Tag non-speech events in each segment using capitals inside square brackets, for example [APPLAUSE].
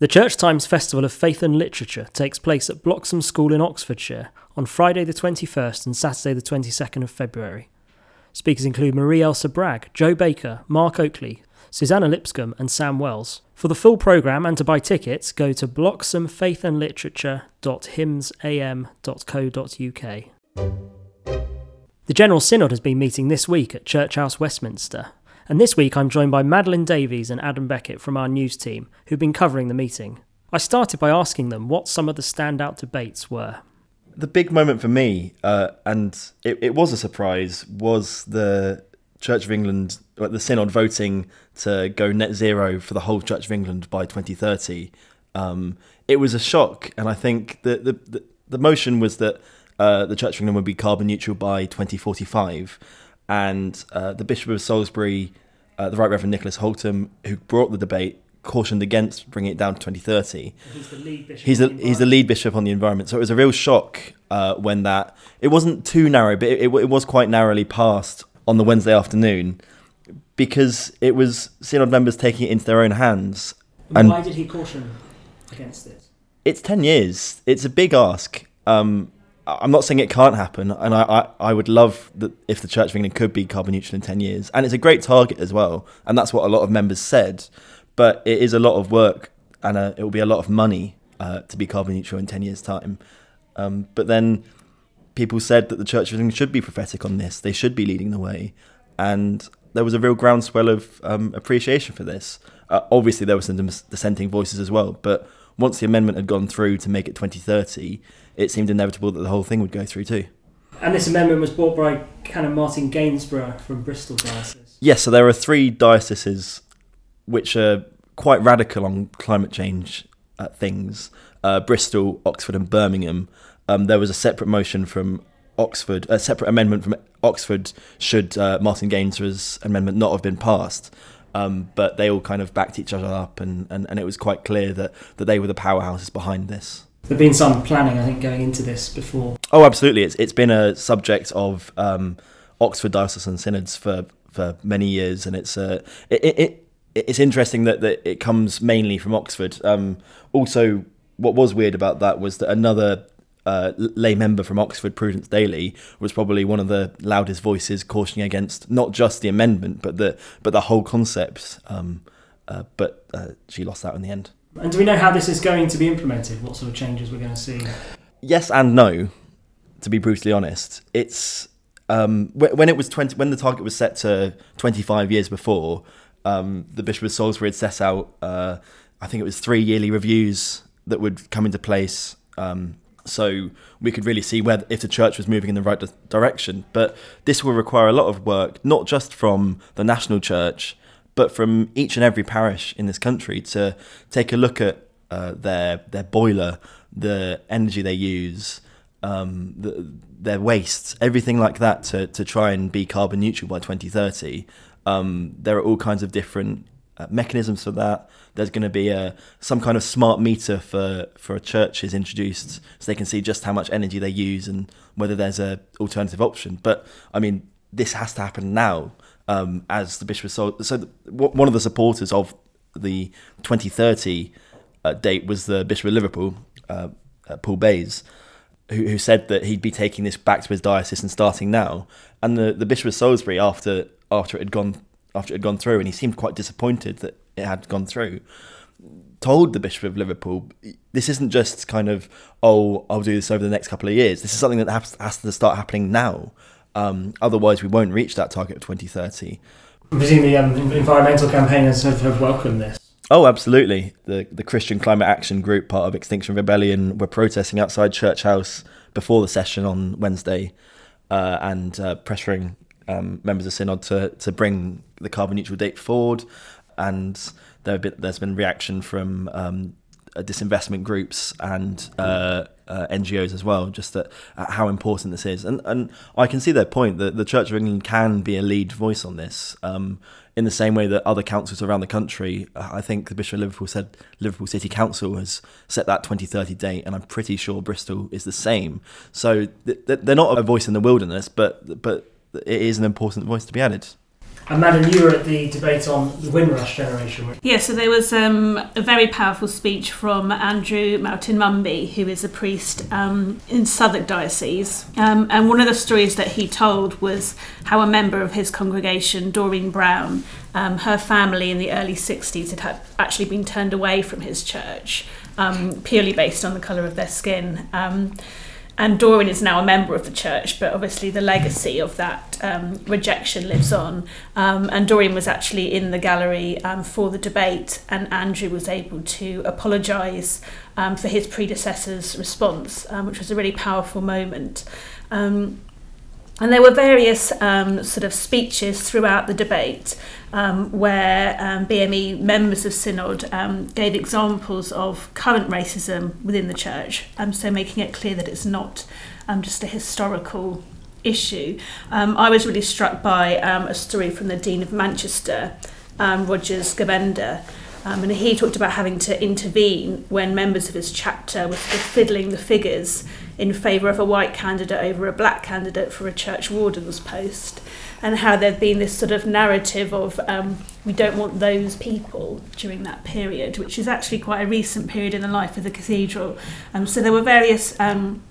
The Church Times Festival of Faith and Literature takes place at Bloxham School in Oxfordshire on Friday the 21st and Saturday the 22nd of February. Speakers include Marie Elsa Bragg, Joe Baker, Mark Oakley, Suzannah Lipscomb, and Sam Wells. For the full programme and to buy tickets, go to bloxhamfaithandliterature.hymnsam.co.uk. The General Synod has been meeting this week at Church House, Westminster. And this week I'm joined by Madeleine Davies and Adam Becket from our news team, who've been covering the meeting. I started by asking them what some of the standout debates were. The big moment for me, uh, and it, it was a surprise, was the Church of England, the Synod voting to go net zero for the whole Church of England by 2030. Um, it was a shock, and I think the the, the, the motion was that uh, the Church of England would be carbon neutral by 2045 and uh, the Bishop of Salisbury, uh, the Right Reverend Nicholas Holtam, who brought the debate, cautioned against bringing it down to 2030. He's the lead bishop. He's the, he's the lead bishop on the environment. So it was a real shock uh, when that it wasn't too narrow, but it, it, it, was quite narrowly passed on the Wednesday afternoon because it was synod members taking it into their own hands. And, and why did he caution against it? It's ten years. It's a big ask. Um, I'm not saying it can't happen, and I, I, I, would love that if the Church of England could be carbon neutral in 10 years. And it's a great target as well, and that's what a lot of members said. But it is a lot of work, and uh, it will be a lot of money uh, to be carbon neutral in 10 years' time. Um, but then people said that the Church of England should be prophetic on this, they should be leading the way. And there was a real groundswell of um, appreciation for this. Uh, obviously, there were some dissenting voices as well, but once the amendment had gone through to make it 2030, it seemed inevitable that the whole thing would go through too. And this amendment was brought by Canon Martin Gainsborough from Bristol Diocese. Yes, so there are three dioceses which are quite radical on climate change uh, things uh, Bristol, Oxford, and Birmingham. Um, there was a separate motion from Oxford, a separate amendment from Oxford, should uh, Martin Gainsborough's amendment not have been passed. Um, but they all kind of backed each other up, and, and, and it was quite clear that, that they were the powerhouses behind this. There's been some planning, I think, going into this before. Oh, absolutely. It's it's been a subject of um, Oxford diocesan synods for, for many years, and it's uh, it, it, it's interesting that, that it comes mainly from Oxford. Um, also, what was weird about that was that another uh, lay member from Oxford, Prudence Daly, was probably one of the loudest voices cautioning against not just the amendment, but the but the whole concept. Um, uh, but uh, she lost out in the end. And do we know how this is going to be implemented? What sort of changes we're going to see? Yes and no. To be brutally honest, it's um, when it was twenty when the target was set to twenty five years before. Um, the Bishop of Salisbury had set out, uh, I think it was three yearly reviews that would come into place. Um, so we could really see where if the church was moving in the right direction. But this will require a lot of work, not just from the national church, but from each and every parish in this country to take a look at uh, their their boiler, the energy they use, um, the, their wastes, everything like that to, to try and be carbon neutral by 2030. Um, there are all kinds of different mechanisms for that. There's going to be a some kind of smart meter for for churches introduced, so they can see just how much energy they use and whether there's a alternative option. But I mean, this has to happen now um, as the Bishop of so the, one of the supporters of the 2030 uh, date was the Bishop of Liverpool, uh, uh, Paul Bayes, who, who said that he'd be taking this back to his diocese and starting now. And the, the Bishop of Salisbury, after after it had gone after it had gone through, and he seemed quite disappointed that it had gone through, told the Bishop of Liverpool, this isn't just kind of, oh, I'll do this over the next couple of years. This is something that has, has to start happening now. Um, otherwise, we won't reach that target of 2030. Presumably, um, environmental campaigners have, have welcomed this. Oh, absolutely. The the Christian Climate Action Group, part of Extinction Rebellion, were protesting outside Church House before the session on Wednesday uh, and uh, pressuring um, members of Synod to, to bring the carbon neutral date forward. And there there's been reaction from um, uh, disinvestment groups and uh, uh, NGOs as well, just at, at, how important this is. And and I can see their point that the Church of England can be a lead voice on this. Um, in the same way that other councils around the country, uh, I think the Bishop of Liverpool said Liverpool City Council has set that 2030 date, and I'm pretty sure Bristol is the same. So th- they're not a voice in the wilderness, but but it is an important voice to be added. And Madam, you were at the debate on the Windrush generation. Yeah, so there was um, a very powerful speech from Andrew Moughtin-Mumby, who is a priest um, in Southwark Diocese. Um, and one of the stories that he told was how a member of his congregation, Doreen Brown, um, her family in the early 60s had actually been turned away from his church um, purely based on the colour of their skin. And Doreen is now a member of the church, but obviously the legacy of that um, rejection lives on. Um, and Doreen was actually in the gallery um, for the debate, and Andrew was able to apologise um, for his predecessor's response, um, which was a really powerful moment. Um, and there were various um, sort of speeches throughout the debate um, where um, BME members of Synod um, gave examples of current racism within the church, um, so making it clear that it's not um, just a historical issue. Um, I was really struck by a story from the Dean of Manchester, Rogers Govender, um, and he talked about having to intervene when members of his chapter were fiddling the figures in favour of a white candidate over a black candidate for a church warden's post, and how there'd been this sort of narrative of um, we don't want those people during that period, which is actually quite a recent period in the life of the cathedral. Um, so there were various um,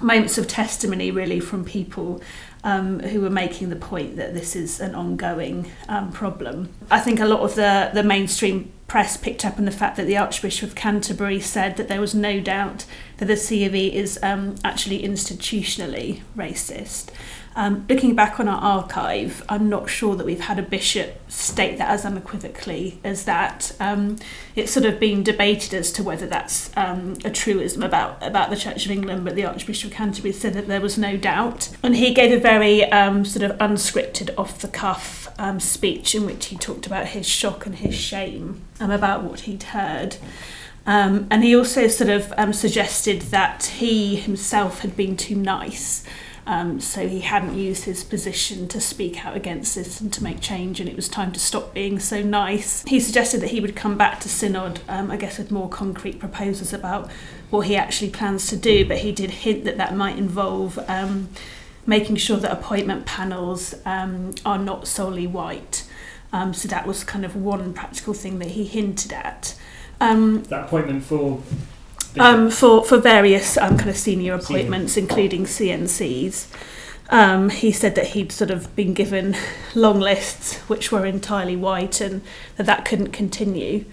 moments of testimony really from people um, who were making the point that this is an ongoing um, problem. I think a lot of the, the mainstream press picked up on the fact that the Archbishop of Canterbury said that there was no doubt that the C of E is um, actually institutionally racist. Um, looking back on our archive, I'm not sure that we've had a bishop state that as unequivocally as that. Um, it's sort of been debated as to whether that's um, a truism about, about the Church of England, but the Archbishop of Canterbury said that there was no doubt. And he gave a very um, sort of unscripted, off the cuff um, speech in which he talked about his shock and his shame um, about what he'd heard. Um, and he also sort of um, suggested that he himself had been too nice. Um, so he hadn't used his position to speak out against this and to make change, and it was time to stop being so nice. He suggested that he would come back to Synod, um, I guess, with more concrete proposals about what he actually plans to do, but he did hint that that might involve um, making sure that appointment panels um, are not solely white. Um, so that was kind of one practical thing that he hinted at. Um, That appointment for. um, for for various um, kind of senior appointments, including CNCs. Um, he said that he'd sort of been given long lists which were entirely white and that that couldn't continue.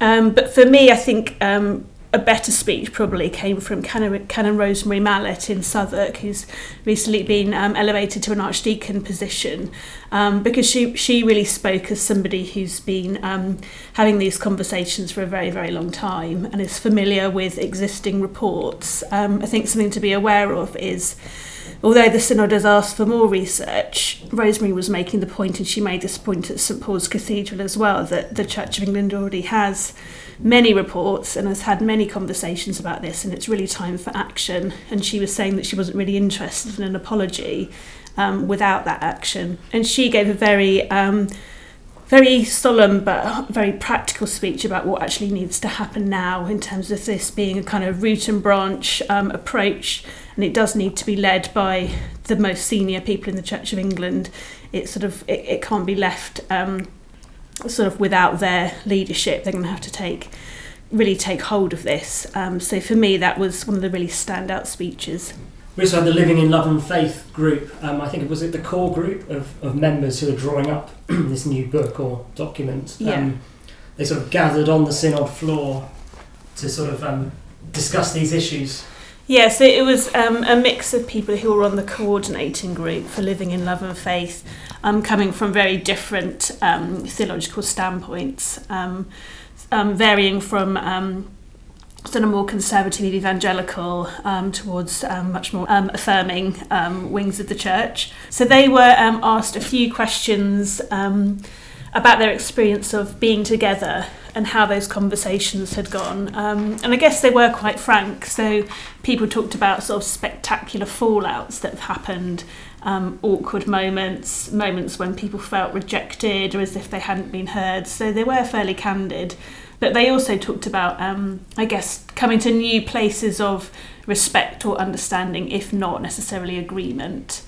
Um, but for me, I think um, a better speech probably came from Canon, Canon Rosemary Mallett in Southwark, who's recently been um, elevated to an archdeacon position, um, because she she really spoke as somebody who's been um, having these conversations for a very very long time and is familiar with existing reports. Um, I think something to be aware of is. Although the Synod has asked for more research, Rosemary was making the point, and she made this point at St Paul's Cathedral as well, that the Church of England already has many reports and has had many conversations about this, and it's really time for action. And she was saying that she wasn't really interested in an apology um, without that action. And she gave a very um, very solemn but very practical speech about what actually needs to happen now in terms of this being a kind of root and branch um, approach and it does need to be led by the most senior people in the Church of England it sort of it, it can't be left um, sort of without their leadership they're going to have to take really take hold of this um, so for me that was one of the really standout speeches We also had the Living in Love and Faith group. Um, I think it was it the core group of, of members who are drawing up [CLEARS THROAT] this new book or document. Yeah. Um, they sort of gathered on the synod floor to sort of um, discuss these issues. Yeah, so it was um, a mix of people who were on the coordinating group for Living in Love and Faith, um, coming from very different um, theological standpoints, um, um, varying from um, sort of more conservative evangelical um, towards um, much more um, affirming wings of the church. So they were asked a few questions about their experience of being together and how those conversations had gone. Um, and I guess they were quite frank. So people talked about sort of spectacular fallouts that have happened, um, awkward moments, moments when people felt rejected or as if they hadn't been heard. So they were fairly candid. But they also talked about, um, I guess, coming to new places of respect or understanding, if not necessarily agreement.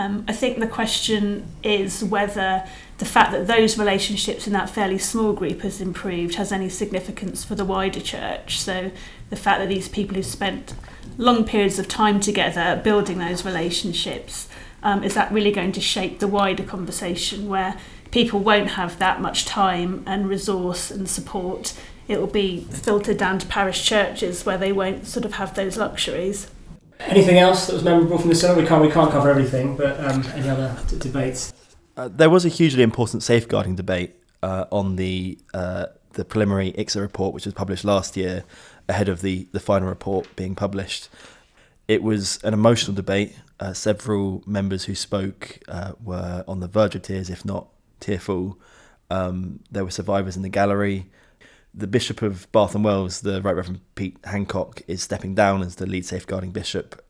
Um, I think the question is whether the fact that those relationships in that fairly small group has improved has any significance for the wider church. So the fact that these people who spent long periods of time together building those relationships, um, is that really going to shape the wider conversation where people won't have that much time and resource and support? It will be filtered down to parish churches where they won't sort of have those luxuries. Anything else that was memorable from the synod? We can't we can't cover everything, but um, any other d- debates? Uh, there was a hugely important safeguarding debate uh, on the uh, the preliminary IICSA report, which was published last year, ahead of the the final report being published. It was an emotional debate. Uh, several members who spoke uh, were on the verge of tears, if not tearful. Um, there were survivors in the gallery. The Bishop of Bath and Wells, the Right Reverend Pete Hancock, is stepping down as the lead safeguarding bishop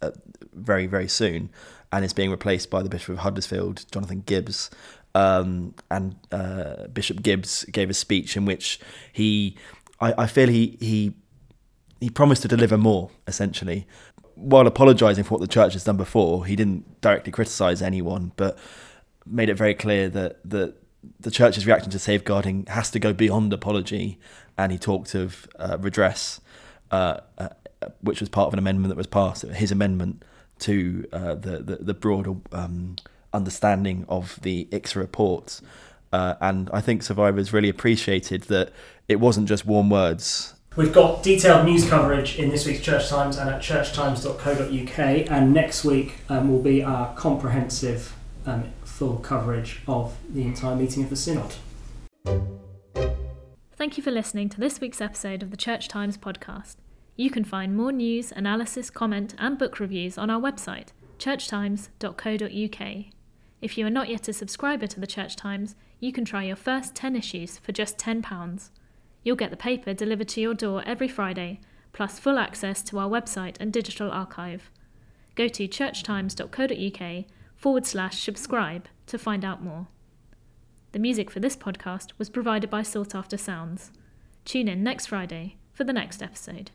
uh, very, very soon and is being replaced by the Bishop of Huddersfield, Jonathan Gibbs. Um, and uh, Bishop Gibbs gave a speech in which he, I, I feel he, he, he promised to deliver more, essentially. While apologising for what the church has done before, he didn't directly criticise anyone, but made it very clear that, that the church's reaction to safeguarding has to go beyond apology. And he talked of uh, redress, uh, uh, which was part of an amendment that was passed, his amendment to uh, the, the, the broader um, understanding of the IICSA reports. Uh, and I think survivors really appreciated that it wasn't just warm words. We've got detailed news coverage in this week's Church Times and at churchtimes.co.uk, and next week um, will be our comprehensive um, full coverage of the entire meeting of the Synod. Thank you for listening to this week's episode of the Church Times podcast. You can find more news, analysis, comment, and book reviews on our website, churchtimes.co.uk. If you are not yet a subscriber to the Church Times, you can try your first 10 issues for just £10. You'll get the paper delivered to your door every Friday, plus full access to our website and digital archive. Go to churchtimes.co.uk forward slash subscribe to find out more. The music for this podcast was provided by Sought After Sounds. Tune in next Friday for the next episode.